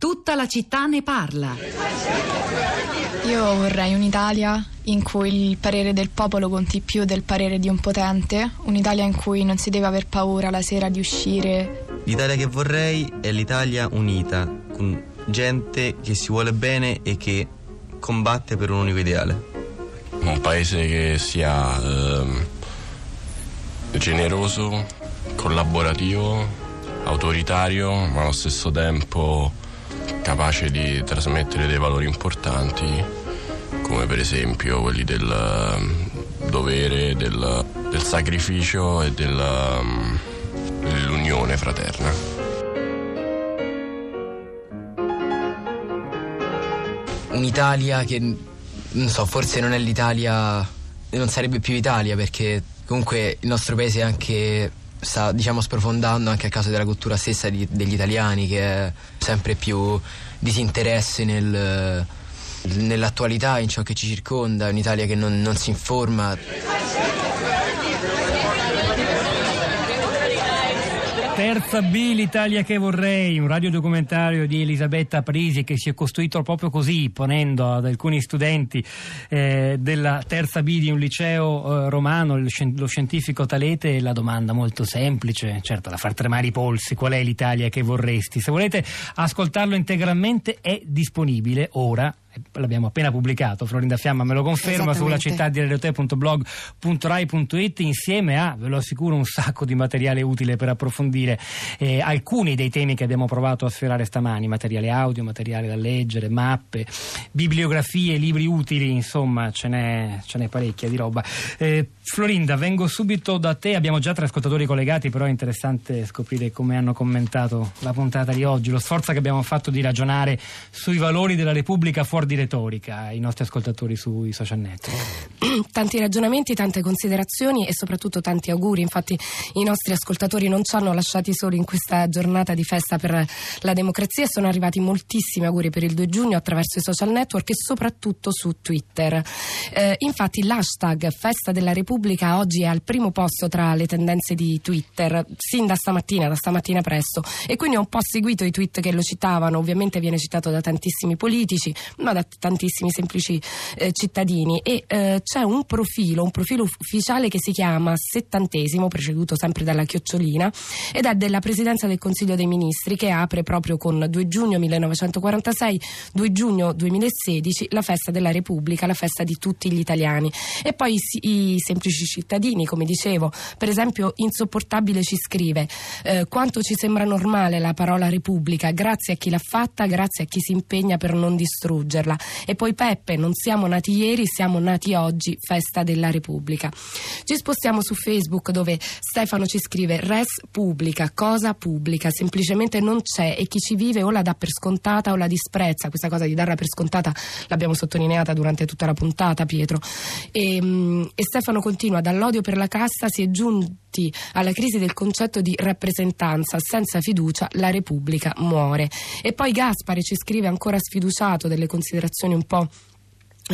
Tutta la città ne parla. Io vorrei un'Italia in cui il parere del popolo conti più del parere di un potente, un'Italia in cui non si deve aver paura la sera di uscire. L'Italia che vorrei è l'Italia unita, con gente che si vuole bene e che combatte per un unico ideale. Un paese che sia eh, generoso, collaborativo, autoritario, ma allo stesso tempo capace di trasmettere dei valori importanti, come per esempio quelli del um, dovere, del, del sacrificio e del, um, dell'unione fraterna. Un'Italia che, non so, forse non è l'Italia, non sarebbe più Italia perché comunque il nostro paese è anche sta diciamo sprofondando anche a causa della cultura stessa di, degli italiani che è sempre più disinteresse nel, nell'attualità, in ciò che ci circonda, un'Italia che non, non si informa. Terza B, l'Italia che vorrei, un radiodocumentario di Elisabetta Parisi che si è costruito proprio così, ponendo ad alcuni studenti eh, della terza B di un liceo eh, romano, lo scientifico Talete, la domanda molto semplice, certo da far tremare i polsi, qual è l'Italia che vorresti? Se volete ascoltarlo integralmente è disponibile ora l'abbiamo appena pubblicato, Florinda Fiamma me lo conferma sulla città di radiote.blog.rai.it insieme a, ve lo assicuro, un sacco di materiale utile per approfondire eh, alcuni dei temi che abbiamo provato a sferrare stamani, materiale audio, materiale da leggere, mappe, bibliografie, libri utili, insomma ce n'è, ce n'è parecchia di roba. Eh, Florinda, vengo subito da te, abbiamo già tre ascoltatori collegati, però è interessante scoprire come hanno commentato la puntata di oggi, lo sforzo che abbiamo fatto di ragionare sui valori della Repubblica fuori di retorica i nostri ascoltatori sui social network? Tanti ragionamenti, tante considerazioni e soprattutto tanti auguri. Infatti i nostri ascoltatori non ci hanno lasciati soli in questa giornata di festa per la democrazia sono arrivati moltissimi auguri per il 2 giugno attraverso i social network e soprattutto su Twitter. Eh, infatti l'hashtag Festa della Repubblica oggi è al primo posto tra le tendenze di Twitter, sin da stamattina, da stamattina presto. E quindi ho un po' seguito i tweet che lo citavano, ovviamente viene citato da tantissimi politici, ma ma da tantissimi semplici eh, cittadini e eh, c'è un profilo, un profilo ufficiale che si chiama settantesimo, preceduto sempre dalla chiocciolina ed è della Presidenza del Consiglio dei Ministri che apre proprio con 2 giugno 1946, 2 giugno 2016 la festa della Repubblica, la festa di tutti gli italiani. E poi i, i semplici cittadini, come dicevo, per esempio insopportabile ci scrive eh, quanto ci sembra normale la parola Repubblica, grazie a chi l'ha fatta, grazie a chi si impegna per non distruggere leggerla. E poi Peppe, non siamo nati ieri, siamo nati oggi, festa della Repubblica. Ci spostiamo su Facebook dove Stefano ci scrive res pubblica, cosa pubblica, semplicemente non c'è e chi ci vive o la dà per scontata o la disprezza. Questa cosa di darla per scontata l'abbiamo sottolineata durante tutta la puntata, Pietro. E, ehm, e Stefano continua, dall'odio per la casta si è giunti alla crisi del concetto di rappresentanza. Senza fiducia la Repubblica muore. E poi Gaspare ci scrive ancora sfiduciato delle considerazioni considerazioni un po'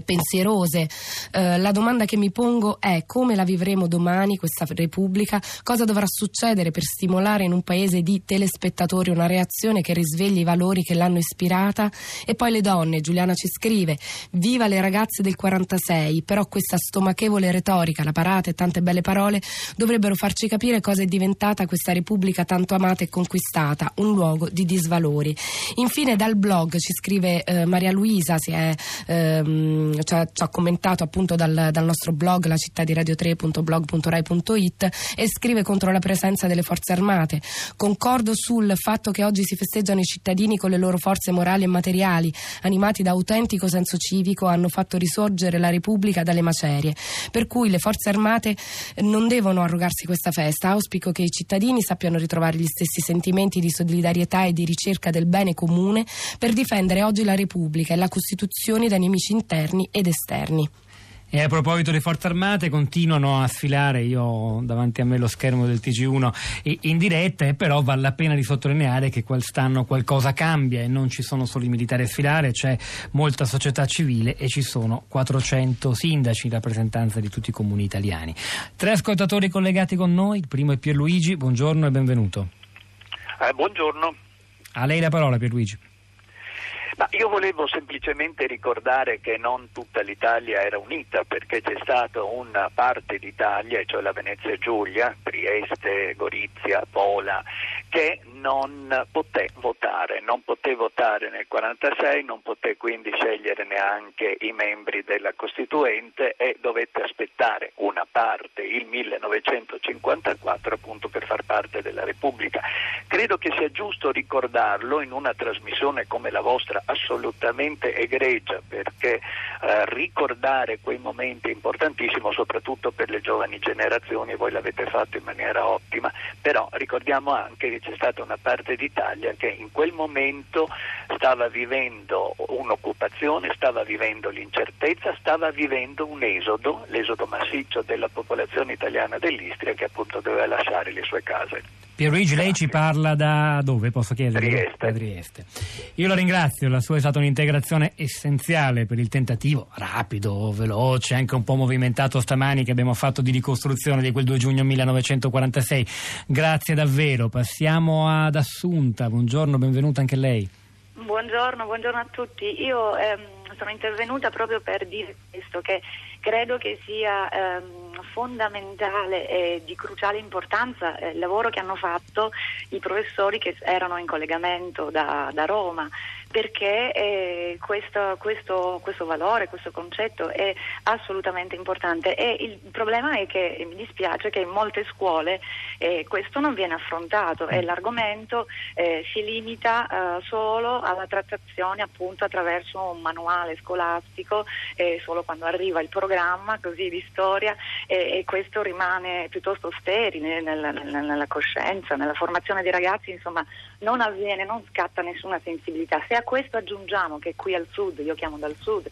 pensierose. Eh, la domanda che mi pongo è come la vivremo domani questa Repubblica? Cosa dovrà succedere per stimolare in un paese di telespettatori una reazione che risvegli i valori che l'hanno ispirata? E poi le donne, Giuliana ci scrive, viva le ragazze del 46, però questa stomachevole retorica, la parata e tante belle parole dovrebbero farci capire cosa è diventata questa Repubblica tanto amata e conquistata, un luogo di disvalori. Infine dal blog ci scrive eh, Maria Luisa, si è ehm, ci, ha, ci, ha, commentato appunto dal, dal, nostro blog la città di radio3.blog.rai.it e scrive contro la presenza delle forze armate. Concordo sul fatto che oggi si festeggiano i cittadini con le loro forze morali e materiali, animati da autentico senso civico, hanno fatto risorgere la Repubblica dalle macerie. Per cui le forze armate non devono arrogarsi questa festa. Auspico che i cittadini sappiano ritrovare gli stessi sentimenti di solidarietà e di ricerca del bene comune per difendere oggi la Repubblica e la Costituzione da nemici interni interni ed esterni. E a proposito di forze armate, continuano a sfilare, io ho davanti a me lo schermo del TG1 in diretta, e però vale la pena di sottolineare che quest'anno qualcosa cambia e non ci sono solo i militari a sfilare, c'è molta società civile e ci sono 400 sindaci in rappresentanza di tutti i comuni italiani. Tre ascoltatori collegati con noi, il primo è Pierluigi, buongiorno e benvenuto. Eh, buongiorno. A lei la parola Pierluigi. Io volevo semplicemente ricordare che non tutta l'Italia era unita perché c'è stata una parte d'Italia, cioè la Venezia Giulia, Trieste, Gorizia, Pola, che non poté votare, non poté votare nel 1946, non poté quindi scegliere neanche i membri della Costituente e dovette aspettare una parte, il 1954 appunto per far parte della Repubblica. Credo che sia giusto ricordarlo in una trasmissione come la vostra assolutamente egregia perché eh, ricordare quei momenti è importantissimo soprattutto per le giovani generazioni e voi l'avete fatto in maniera ottima, però ricordiamo anche che c'è stata una parte d'Italia che in quel momento stava vivendo un'occupazione, stava vivendo l'incertezza, stava vivendo un esodo, l'esodo massiccio della popolazione italiana dell'Istria che appunto doveva lasciare le sue case. Pierluigi, lei ci parla da dove, posso chiedere? Trieste. Da Trieste. Io la ringrazio, la sua è stata un'integrazione essenziale per il tentativo rapido, veloce, anche un po' movimentato stamani che abbiamo fatto di ricostruzione di quel 2 giugno 1946. Grazie davvero. Passiamo ad Assunta. Buongiorno, benvenuta anche lei. Buongiorno, buongiorno a tutti. Io ehm, sono intervenuta proprio per dire questo, che credo che sia ehm, fondamentale e di cruciale importanza eh, il lavoro che hanno fatto i professori che erano in collegamento da, da Roma perché eh, questo, questo, questo, valore, questo concetto è assolutamente importante. E il problema è che mi dispiace che in molte scuole eh, questo non viene affrontato e l'argomento eh, si limita eh, solo alla trattazione appunto attraverso un manuale scolastico eh, solo quando arriva il programma così di storia e questo rimane piuttosto sterile nella, nella, nella coscienza, nella formazione dei ragazzi, insomma non avviene, non scatta nessuna sensibilità. Se a questo aggiungiamo che qui al sud, io chiamo dal sud,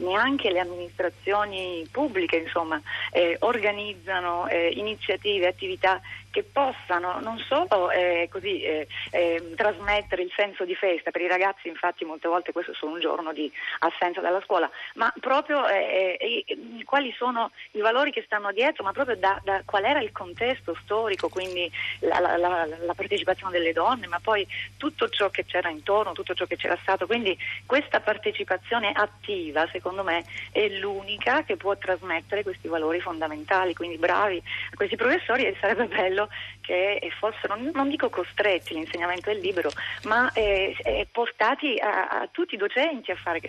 neanche le amministrazioni pubbliche insomma, eh, organizzano eh, iniziative, attività che possano non solo eh, così, eh, eh, trasmettere il senso di festa, per i ragazzi infatti molte volte questo è solo un giorno di assenza dalla scuola, ma proprio eh, eh, quali sono i valori che stanno dietro, ma proprio da, da qual era il contesto storico, quindi la, la, la, la, partecipazione delle donne, ma poi tutto ciò che c'era intorno, tutto ciò che c'era stato. Quindi questa partecipazione attiva, secondo me, è l'unica che può trasmettere questi valori fondamentali. Quindi bravi a questi professori e sarebbe bello che fossero, non dico costretti, l'insegnamento è libero, ma eh, eh, portati a, a, tutti i docenti a fare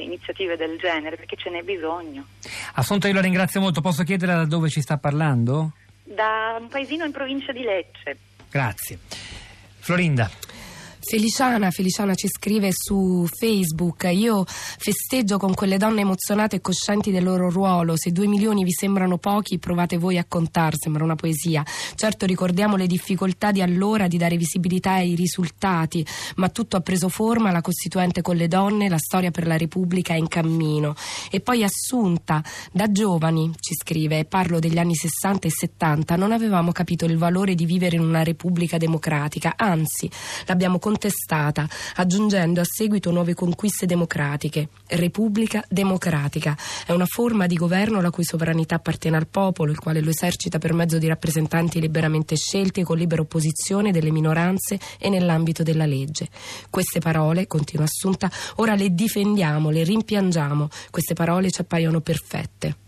iniziative del genere, perché ce n'è bisogno. Assunta, io la ringrazio molto. Posso chiedere da dove ci sta parlando? Da un paesino in provincia di Lecce. Grazie. Florinda. Feliciana, Feliciana ci scrive su Facebook: Io festeggio con quelle donne emozionate e coscienti del loro ruolo. Se due milioni vi sembrano pochi, provate voi a contar. Sembra una poesia. Certo, ricordiamo le difficoltà di allora di dare visibilità ai risultati, ma tutto ha preso forma. La Costituente con le donne, la storia per la Repubblica è in cammino. E poi Assunta, da giovani, ci scrive, parlo degli anni 60 e 70, non avevamo capito il valore di vivere in una Repubblica democratica, anzi, l'abbiamo contestato contestata, aggiungendo a seguito nuove conquiste democratiche. Repubblica democratica è una forma di governo la cui sovranità appartiene al popolo, il quale lo esercita per mezzo di rappresentanti liberamente scelti con libera opposizione delle minoranze e nell'ambito della legge. Queste parole, continua Assunta, ora le difendiamo, le rimpiangiamo. Queste parole ci appaiono perfette.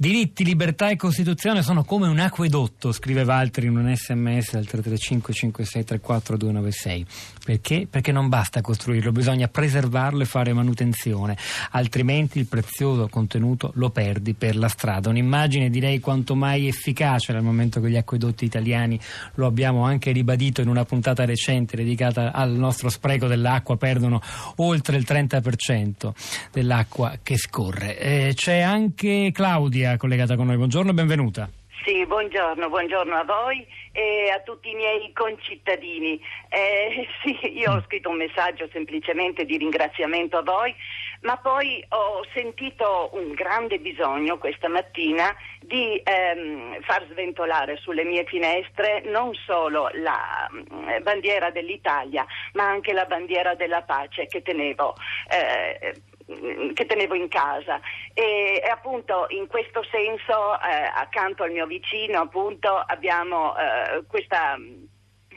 Diritti, libertà e Costituzione sono come un acquedotto, scrive Valtteri in un sms al 335 5634 296. Perché? Perché non basta costruirlo, bisogna preservarlo e fare manutenzione, altrimenti il prezioso contenuto lo perdi per la strada. Un'immagine direi quanto mai efficace nel momento che gli acquedotti italiani, lo abbiamo anche ribadito in una puntata recente dedicata al nostro spreco dell'acqua, perdono oltre il 30% dell'acqua che scorre. Eh, c'è anche Claudia collegata con noi. Buongiorno e benvenuta. Sì, buongiorno, buongiorno a voi e a tutti i miei concittadini. Eh, sì, io ho scritto un messaggio semplicemente di ringraziamento a voi, ma poi ho sentito un grande bisogno questa mattina di ehm, far sventolare sulle mie finestre non solo la eh, bandiera dell'Italia, ma anche la bandiera della pace che tenevo. Eh, che tenevo in casa. E, e, appunto in questo senso eh, accanto al mio vicino appunto abbiamo eh, questa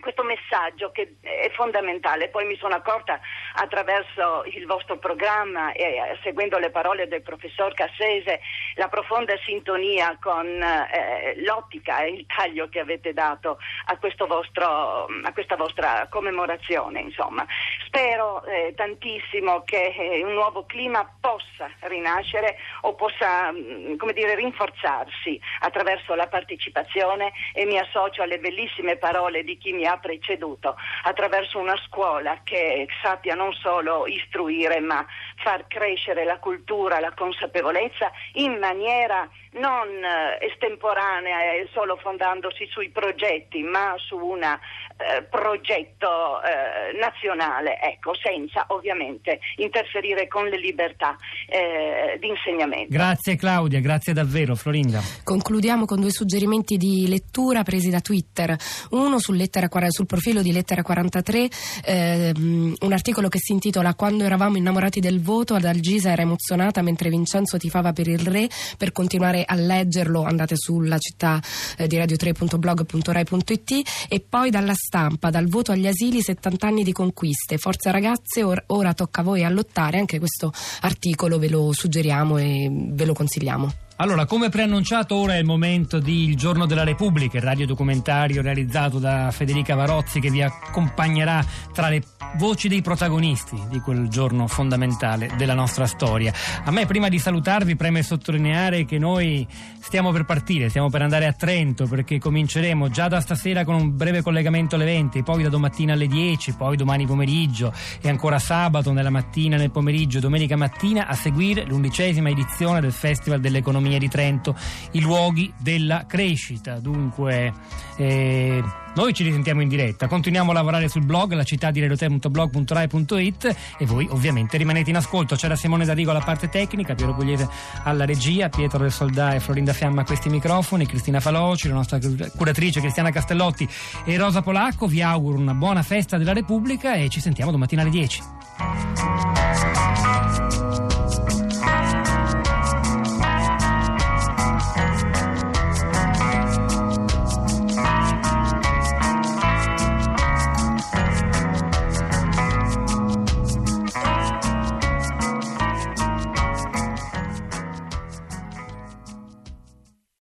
questo messaggio che è fondamentale. Poi mi sono accorta attraverso il vostro programma e eh, seguendo le parole del professor Cassese la profonda sintonia con eh, l'ottica e il taglio che avete dato a, vostro, a questa vostra commemorazione. Insomma. Spero eh, tantissimo che eh, un nuovo clima possa rinascere o possa mm, come dire, rinforzarsi attraverso la partecipazione e mi associo alle bellissime parole di chi mi ha preceduto, attraverso una scuola che sappia non solo istruire ma far crescere la cultura, la consapevolezza in maniera non eh, estemporanea e solo fondandosi sui progetti, ma su un eh, progetto eh, nazionale, ecco, senza ovviamente interferire con le libertà eh, di insegnamento. Grazie Claudia, grazie davvero Florinda. Concludiamo con due suggerimenti di lettura presi da Twitter. Uno sul, lettera, sul profilo di Lettera 43, ehm, un articolo che si intitola Quando eravamo innamorati del voto, ad Algisa era emozionata mentre Vincenzo tifava per il re. Per continuare a leggerlo andate sulla città eh, di radio3.blog.rai.it e poi dalla stampa, dal voto agli asili 70 anni di conquiste. Forza ragazze, or- ora tocca a voi a lottare. Anche questo articolo ve lo suggeriamo e ve lo consigliamo. Allora, come preannunciato, ora è il momento di Il Giorno della Repubblica, il radiodocumentario realizzato da Federica Varozzi che vi accompagnerà tra le voci dei protagonisti di quel giorno fondamentale della nostra storia. A me, prima di salutarvi, preme sottolineare che noi stiamo per partire, stiamo per andare a Trento perché cominceremo già da stasera con un breve collegamento alle 20, poi da domattina alle 10, poi domani pomeriggio e ancora sabato nella mattina, nel pomeriggio, domenica mattina a seguire l'undicesima edizione del Festival dell'Economia Economia di Trento, i luoghi della crescita. Dunque, eh, noi ci risentiamo in diretta, continuiamo a lavorare sul blog, la città di redote.blog.rai.it e voi ovviamente rimanete in ascolto. C'era Simone D'Arrigo alla parte tecnica, Piero Pugliese alla regia, Pietro del Soldà e Florinda Fiamma a questi microfoni, Cristina Faloci, la nostra curatrice Cristiana Castellotti e Rosa Polacco. Vi auguro una buona festa della Repubblica e ci sentiamo domattina alle 10.